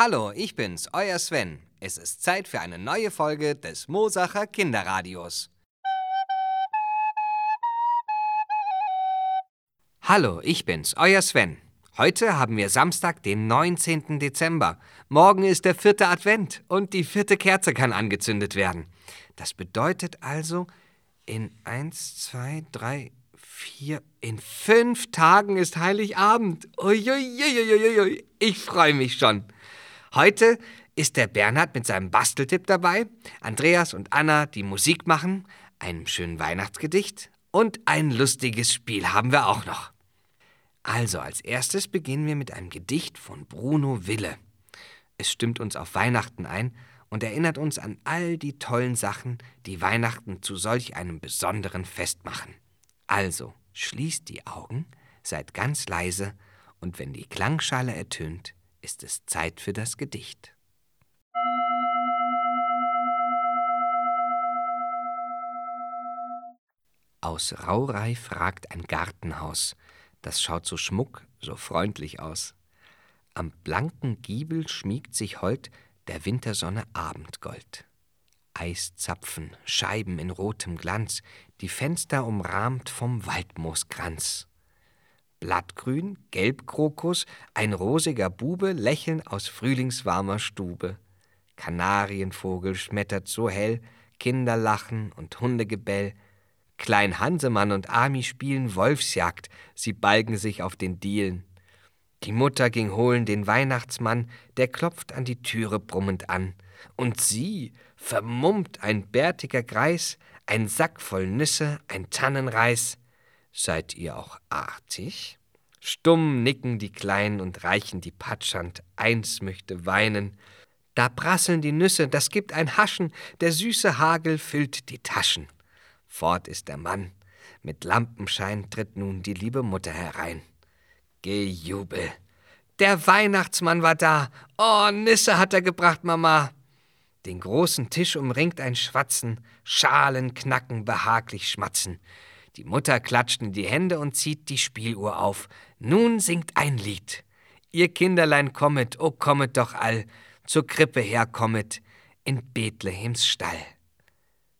Hallo, ich bin's, euer Sven. Es ist Zeit für eine neue Folge des Mosacher Kinderradios. Hallo, ich bin's, euer Sven. Heute haben wir Samstag, den 19. Dezember. Morgen ist der vierte Advent und die vierte Kerze kann angezündet werden. Das bedeutet also, in eins, zwei, drei, vier, in fünf Tagen ist Heiligabend. Uiuiuiuiui, ich freue mich schon. Heute ist der Bernhard mit seinem Basteltipp dabei, Andreas und Anna, die Musik machen, einem schönen Weihnachtsgedicht und ein lustiges Spiel haben wir auch noch. Also als erstes beginnen wir mit einem Gedicht von Bruno Wille. Es stimmt uns auf Weihnachten ein und erinnert uns an all die tollen Sachen, die Weihnachten zu solch einem besonderen Fest machen. Also schließt die Augen, seid ganz leise und wenn die Klangschale ertönt, ist es Zeit für das Gedicht. Aus Raureif ragt ein Gartenhaus, das schaut so schmuck, so freundlich aus. Am blanken Giebel schmiegt sich heut der Wintersonne Abendgold. Eiszapfen, Scheiben in rotem Glanz, die Fenster umrahmt vom Waldmooskranz. Blattgrün, Gelbkrokus, ein rosiger Bube lächeln aus frühlingswarmer Stube. Kanarienvogel schmettert so hell, Kinder lachen und Hundegebell. Klein Hansemann und Ami spielen Wolfsjagd, sie balgen sich auf den Dielen. Die Mutter ging holen den Weihnachtsmann, der klopft an die Türe brummend an. Und sie, vermummt ein bärtiger Greis, ein Sack voll Nüsse, ein Tannenreis, Seid ihr auch artig? Stumm nicken die Kleinen und reichen die Patschand, eins möchte weinen. Da prasseln die Nüsse, das gibt ein Haschen, der süße Hagel füllt die Taschen. Fort ist der Mann, mit Lampenschein tritt nun die liebe Mutter herein. Gejubel! Der Weihnachtsmann war da! Oh, Nüsse hat er gebracht, Mama! Den großen Tisch umringt ein Schwatzen, Schalen knacken, behaglich schmatzen. Die Mutter klatscht in die Hände und zieht die Spieluhr auf. Nun singt ein Lied. Ihr Kinderlein kommet, o oh, kommet doch all, zur Krippe herkommet, in Bethlehems Stall.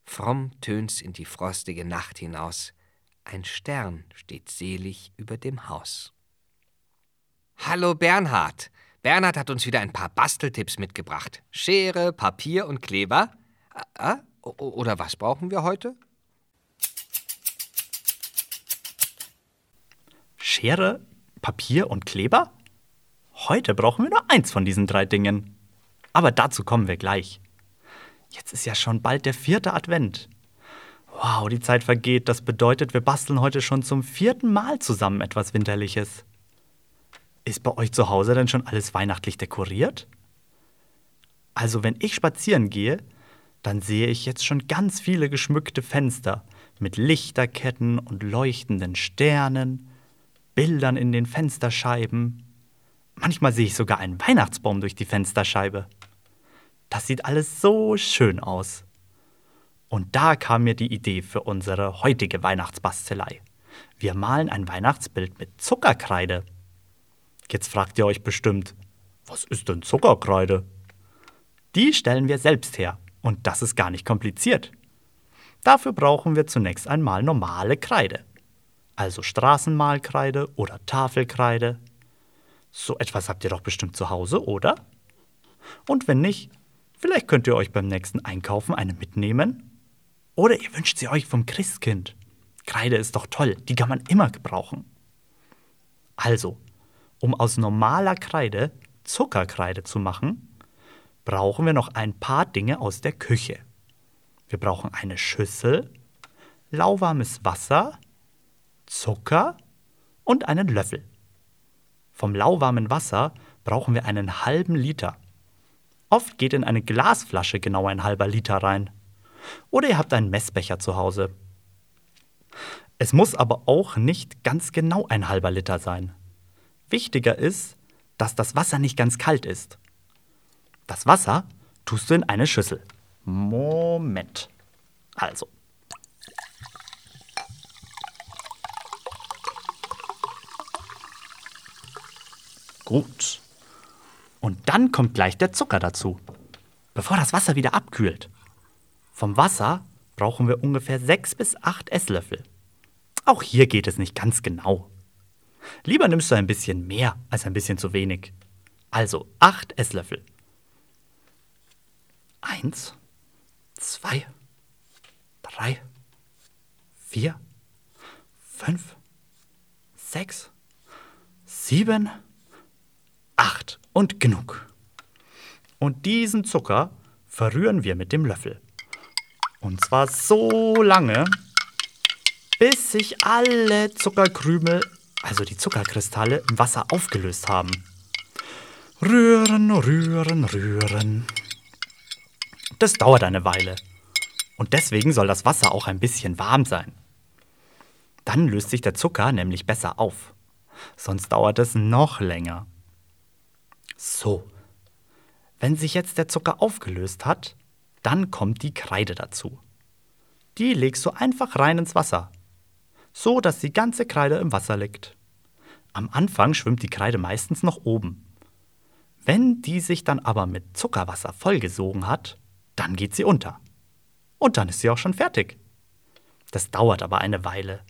Fromm tönt's in die frostige Nacht hinaus. Ein Stern steht selig über dem Haus. Hallo Bernhard. Bernhard hat uns wieder ein paar Basteltipps mitgebracht. Schere, Papier und Kleber. Äh, oder was brauchen wir heute? Schere, Papier und Kleber? Heute brauchen wir nur eins von diesen drei Dingen. Aber dazu kommen wir gleich. Jetzt ist ja schon bald der vierte Advent. Wow, die Zeit vergeht. Das bedeutet, wir basteln heute schon zum vierten Mal zusammen etwas Winterliches. Ist bei euch zu Hause denn schon alles weihnachtlich dekoriert? Also, wenn ich spazieren gehe, dann sehe ich jetzt schon ganz viele geschmückte Fenster mit Lichterketten und leuchtenden Sternen Bildern in den Fensterscheiben. Manchmal sehe ich sogar einen Weihnachtsbaum durch die Fensterscheibe. Das sieht alles so schön aus. Und da kam mir die Idee für unsere heutige Weihnachtsbastelei. Wir malen ein Weihnachtsbild mit Zuckerkreide. Jetzt fragt ihr euch bestimmt, was ist denn Zuckerkreide? Die stellen wir selbst her und das ist gar nicht kompliziert. Dafür brauchen wir zunächst einmal normale Kreide also Straßenmalkreide oder Tafelkreide. So etwas habt ihr doch bestimmt zu Hause, oder? Und wenn nicht, vielleicht könnt ihr euch beim nächsten Einkaufen eine mitnehmen. Oder ihr wünscht sie euch vom Christkind. Kreide ist doch toll, die kann man immer gebrauchen. Also, um aus normaler Kreide Zuckerkreide zu machen, brauchen wir noch ein paar Dinge aus der Küche. Wir brauchen eine Schüssel, lauwarmes Wasser, Zucker und einen Löffel. Vom lauwarmen Wasser brauchen wir einen halben Liter. Oft geht in eine Glasflasche genau ein halber Liter rein. Oder ihr habt einen Messbecher zu Hause. Es muss aber auch nicht ganz genau ein halber Liter sein. Wichtiger ist, dass das Wasser nicht ganz kalt ist. Das Wasser tust du in eine Schüssel. Moment. Also, Gut. Und dann kommt gleich der Zucker dazu, bevor das Wasser wieder abkühlt. Vom Wasser brauchen wir ungefähr 6 bis 8 Esslöffel. Auch hier geht es nicht ganz genau. Lieber nimmst du ein bisschen mehr als ein bisschen zu wenig. Also 8 Esslöffel. 1, 2, 3, 4, 5, 6, 7, 8 und genug. Und diesen Zucker verrühren wir mit dem Löffel. Und zwar so lange, bis sich alle Zuckerkrümel, also die Zuckerkristalle, im Wasser aufgelöst haben. Rühren, rühren, rühren. Das dauert eine Weile. Und deswegen soll das Wasser auch ein bisschen warm sein. Dann löst sich der Zucker nämlich besser auf. Sonst dauert es noch länger. So. Wenn sich jetzt der Zucker aufgelöst hat, dann kommt die Kreide dazu. Die legst du einfach rein ins Wasser, so dass die ganze Kreide im Wasser liegt. Am Anfang schwimmt die Kreide meistens noch oben. Wenn die sich dann aber mit Zuckerwasser vollgesogen hat, dann geht sie unter. Und dann ist sie auch schon fertig. Das dauert aber eine Weile.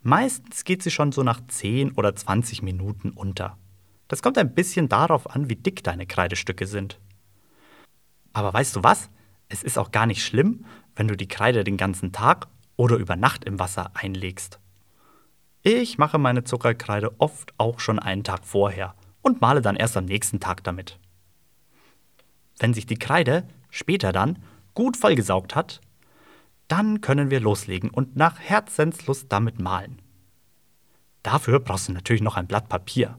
Meistens geht sie schon so nach 10 oder 20 Minuten unter. Das kommt ein bisschen darauf an, wie dick deine Kreidestücke sind. Aber weißt du was? Es ist auch gar nicht schlimm, wenn du die Kreide den ganzen Tag oder über Nacht im Wasser einlegst. Ich mache meine Zuckerkreide oft auch schon einen Tag vorher und male dann erst am nächsten Tag damit. Wenn sich die Kreide später dann gut vollgesaugt hat, dann können wir loslegen und nach Herzenslust damit malen. Dafür brauchst du natürlich noch ein Blatt Papier.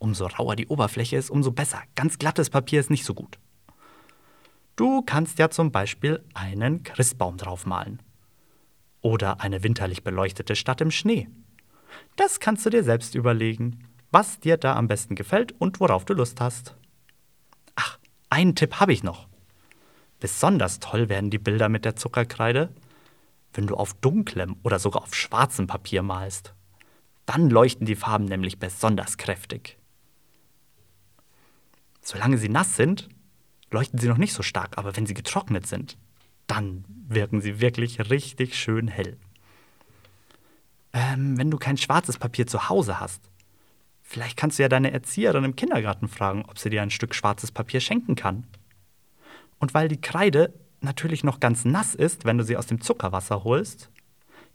Umso rauer die Oberfläche ist, umso besser. Ganz glattes Papier ist nicht so gut. Du kannst ja zum Beispiel einen Christbaum draufmalen. Oder eine winterlich beleuchtete Stadt im Schnee. Das kannst du dir selbst überlegen, was dir da am besten gefällt und worauf du Lust hast. Ach, einen Tipp habe ich noch. Besonders toll werden die Bilder mit der Zuckerkreide, wenn du auf dunklem oder sogar auf schwarzem Papier malst. Dann leuchten die Farben nämlich besonders kräftig. Solange sie nass sind, leuchten sie noch nicht so stark, aber wenn sie getrocknet sind, dann wirken sie wirklich richtig schön hell. Ähm, wenn du kein schwarzes Papier zu Hause hast, vielleicht kannst du ja deine Erzieherin im Kindergarten fragen, ob sie dir ein Stück schwarzes Papier schenken kann. Und weil die Kreide natürlich noch ganz nass ist, wenn du sie aus dem Zuckerwasser holst,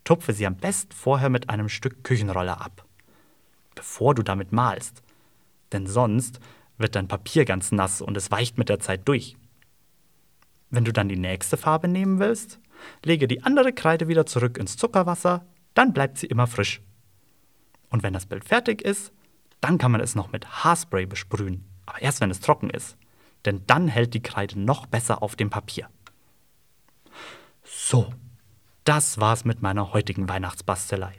tupfe sie am besten vorher mit einem Stück Küchenroller ab, bevor du damit malst. Denn sonst wird dein Papier ganz nass und es weicht mit der Zeit durch. Wenn du dann die nächste Farbe nehmen willst, lege die andere Kreide wieder zurück ins Zuckerwasser, dann bleibt sie immer frisch. Und wenn das Bild fertig ist, dann kann man es noch mit Haarspray besprühen, aber erst wenn es trocken ist denn dann hält die Kreide noch besser auf dem Papier. So, das war's mit meiner heutigen Weihnachtsbastelei.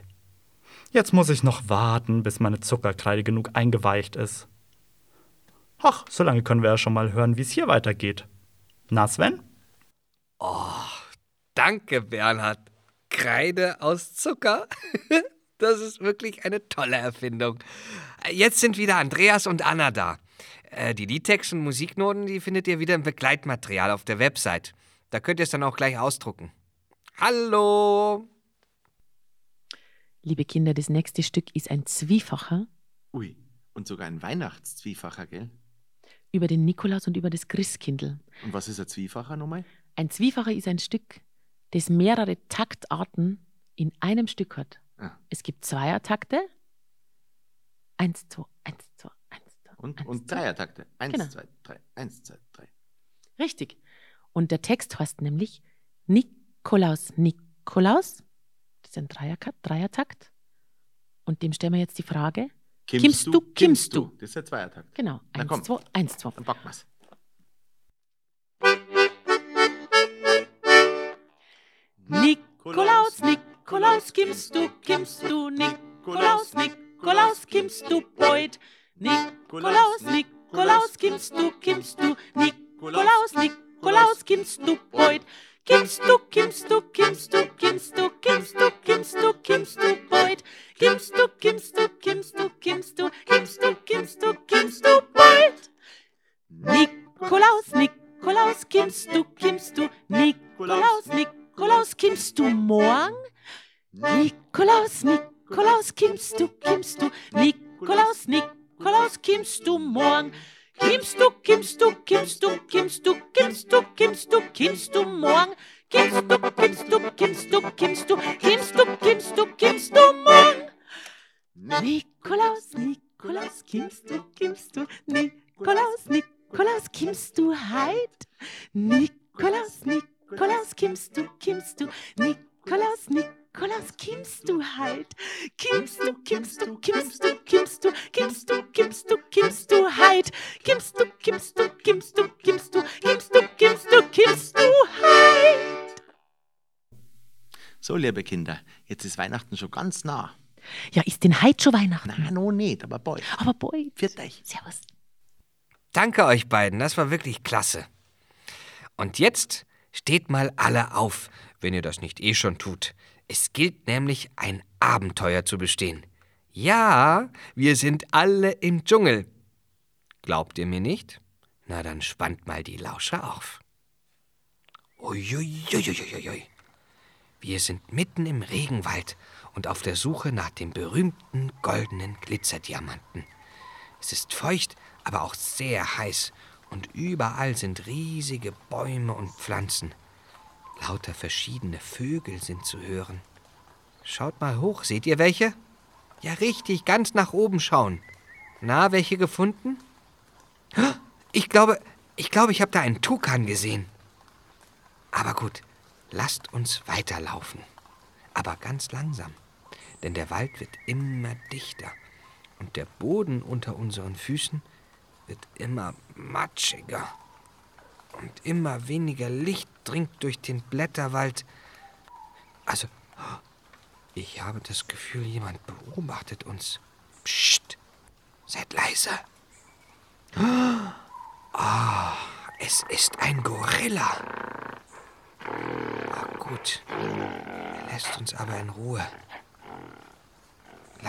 Jetzt muss ich noch warten, bis meine Zuckerkreide genug eingeweicht ist. Ach, so lange können wir ja schon mal hören, wie es hier weitergeht. Na, Sven? Oh, danke, Bernhard. Kreide aus Zucker? Das ist wirklich eine tolle Erfindung. Jetzt sind wieder Andreas und Anna da. Äh, die Liedtext und Musiknoten, die findet ihr wieder im Begleitmaterial auf der Website. Da könnt ihr es dann auch gleich ausdrucken. Hallo! Liebe Kinder, das nächste Stück ist ein Zwiefacher. Ui, und sogar ein Weihnachtszwiefacher, gell? Über den Nikolaus und über das Christkindl. Und was ist ein Zwiefacher nochmal? Ein Zwiefacher ist ein Stück, das mehrere Taktarten in einem Stück hat. Ah. Es gibt Zweiertakte. Eins, zwei, eins, zwei, und, eins, und Dreiertakte. Eins, genau. zwei, drei. Eins, zwei, drei. Richtig. Und der Text heißt nämlich Nikolaus, Nikolaus. Das ist ein Dreiertakt. Dreiertakt. Und dem stellen wir jetzt die Frage. Kimmst, du, kimmst du. Das ist ein Zweiertakt. Genau. Eins, komm. zwei, eins, zwei. Dann packen wir's. Nikolaus, Nikolaus, kimmst du, kimmst du, Nikolaus, Nikolaus, kimmst du, Beut. Nikolaus, Nikolaus, kimmst du, kimmst du, Nikolaus, Nikolaus, kimmst du heut. Kimmst du, kimmst du, kimmst du, kimmst du, kimmst du, kimmst du, kimmst du heut. Kimmst du, kimmst du, kimmst du, kimmst du, kimmst du, kimmst du, kimmst du heut. Nikolaus, Nikolaus, kimmst du, kimmst du, Nikolaus, Nikolaus, kimmst du morgen? Nikolaus, Nikolaus, kimmst du, kimmst du, Nikolaus, Nikolaus, kimmst du morgen? Kimmst du, kimmst du, kimmst du, kimmst du, kimmst du, kimmst du, kimmst du morgen? Kimmst du, kimmst du, kimmst du, kimmst du, kimmst du, kimmst du, kimmst du morgen? Nikolaus, Nikolaus, kimmst du, kimmst du, Nikolaus, Nikolaus, kimmst du heit? Nikolaus, Nikolaus, kimmst du, kimmst du, Nikolaus, Nikolaus, kimmst du heit? Kimmst du, kimmst du, kimmst du, kimmst du, kimmst du, kimmst du, kimmst du heit? Kimmst du, kimmst du, kimmst du, kimmst du, kimmst du, kimmst du, kimmst du heit? So, liebe Kinder, jetzt ist Weihnachten schon ganz nah. Ja, ist denn heit schon Weihnachten? Na, noch nicht, aber bald. Aber boy, Viert euch. servus. Danke euch beiden, das war wirklich klasse. Und jetzt steht mal alle auf, wenn ihr das nicht eh schon tut. Es gilt nämlich, ein Abenteuer zu bestehen. Ja, wir sind alle im Dschungel. Glaubt ihr mir nicht? Na, dann spannt mal die Lauscher auf. Uiuiuiuiui. Wir sind mitten im Regenwald und auf der Suche nach dem berühmten goldenen Glitzerdiamanten. Es ist feucht, aber auch sehr heiß und überall sind riesige Bäume und Pflanzen. Lauter verschiedene Vögel sind zu hören. Schaut mal hoch, seht ihr welche? Ja, richtig, ganz nach oben schauen. Na, welche gefunden? Ich glaube, ich glaube, ich habe da einen Tukan gesehen. Aber gut, lasst uns weiterlaufen. Aber ganz langsam, denn der Wald wird immer dichter und der Boden unter unseren Füßen wird immer matschiger. Und immer weniger Licht dringt durch den Blätterwald. Also, ich habe das Gefühl, jemand beobachtet uns. Psst, seid leise. Ah, es ist ein Gorilla. Ah, gut. Er lässt uns aber in Ruhe.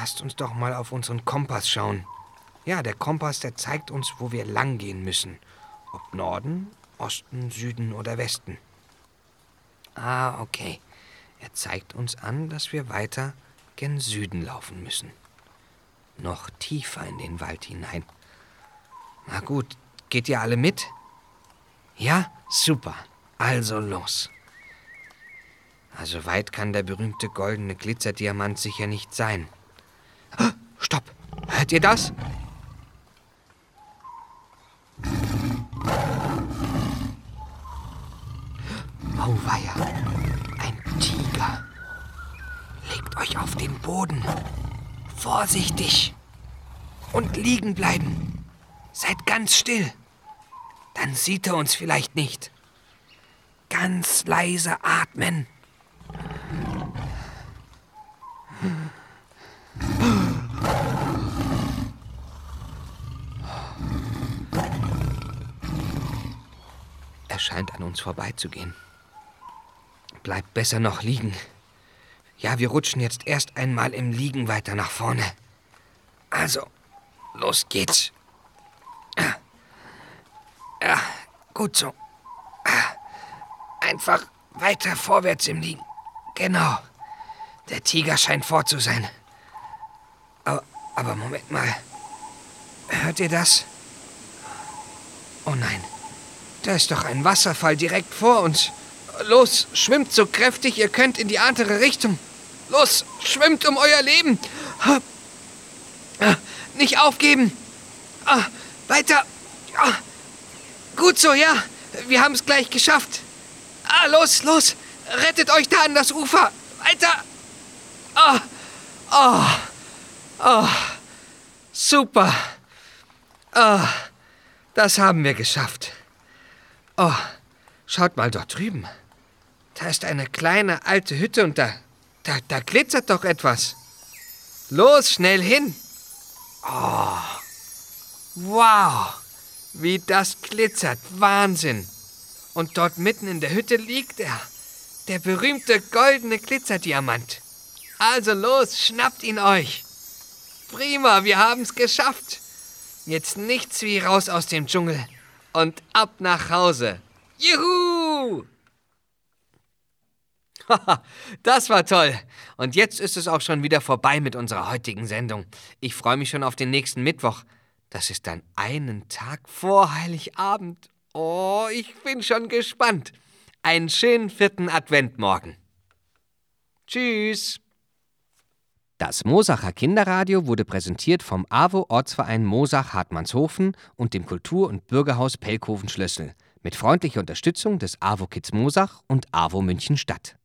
Lasst uns doch mal auf unseren Kompass schauen. Ja, der Kompass, der zeigt uns, wo wir lang gehen müssen. Ob Norden, Osten, Süden oder Westen. Ah, okay. Er zeigt uns an, dass wir weiter gen Süden laufen müssen. Noch tiefer in den Wald hinein. Na gut, geht ihr alle mit? Ja, super. Also los. Also weit kann der berühmte goldene Glitzerdiamant sicher nicht sein. Stopp! Hört ihr das? Auweia, ein Tiger. Legt euch auf den Boden. Vorsichtig. Und liegen bleiben. Seid ganz still. Dann sieht er uns vielleicht nicht. Ganz leise atmen. Scheint an uns vorbeizugehen. Bleibt besser noch liegen. Ja, wir rutschen jetzt erst einmal im Liegen weiter nach vorne. Also, los geht's. Ja, gut so. Einfach weiter vorwärts im Liegen. Genau. Der Tiger scheint fort zu sein. Aber, aber Moment mal. Hört ihr das? Oh nein. Da ist doch ein Wasserfall direkt vor uns. Los, schwimmt so kräftig ihr könnt in die andere Richtung. Los, schwimmt um euer Leben. Ah, Nicht aufgeben. Ah, Weiter. Ah, Gut so, ja. Wir haben es gleich geschafft. Los, los. Rettet euch da an das Ufer. Weiter. Ah, ah, ah. Super. Ah, das haben wir geschafft. Oh, schaut mal dort drüben. Da ist eine kleine alte Hütte und da, da, da glitzert doch etwas. Los, schnell hin. Oh, wow, wie das glitzert. Wahnsinn. Und dort mitten in der Hütte liegt er. Der berühmte goldene Glitzerdiamant. Also los, schnappt ihn euch. Prima, wir haben's geschafft. Jetzt nichts wie raus aus dem Dschungel. Und ab nach Hause. Juhu! Das war toll. Und jetzt ist es auch schon wieder vorbei mit unserer heutigen Sendung. Ich freue mich schon auf den nächsten Mittwoch. Das ist dann einen Tag vor Heiligabend. Oh, ich bin schon gespannt. Einen schönen vierten Advent morgen. Tschüss. Das Mosacher Kinderradio wurde präsentiert vom AWO Ortsverein Mosach Hartmannshofen und dem Kultur- und Bürgerhaus Pelkoven Schlössel mit freundlicher Unterstützung des AWO Kids Mosach und AWO München Stadt.